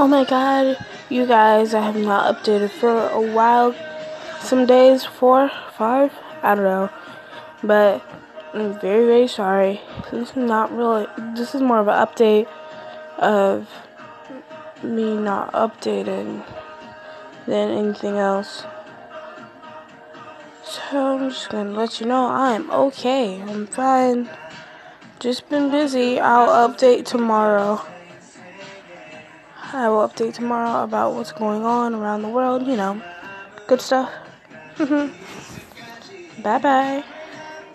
Oh my god, you guys, I have not updated for a while. Some days, four, five, I don't know. But I'm very, very sorry. This is not really, this is more of an update of me not updating than anything else. So I'm just gonna let you know I am okay. I'm fine. Just been busy. I'll update tomorrow. I will update tomorrow about what's going on around the world, you know, good stuff. bye bye.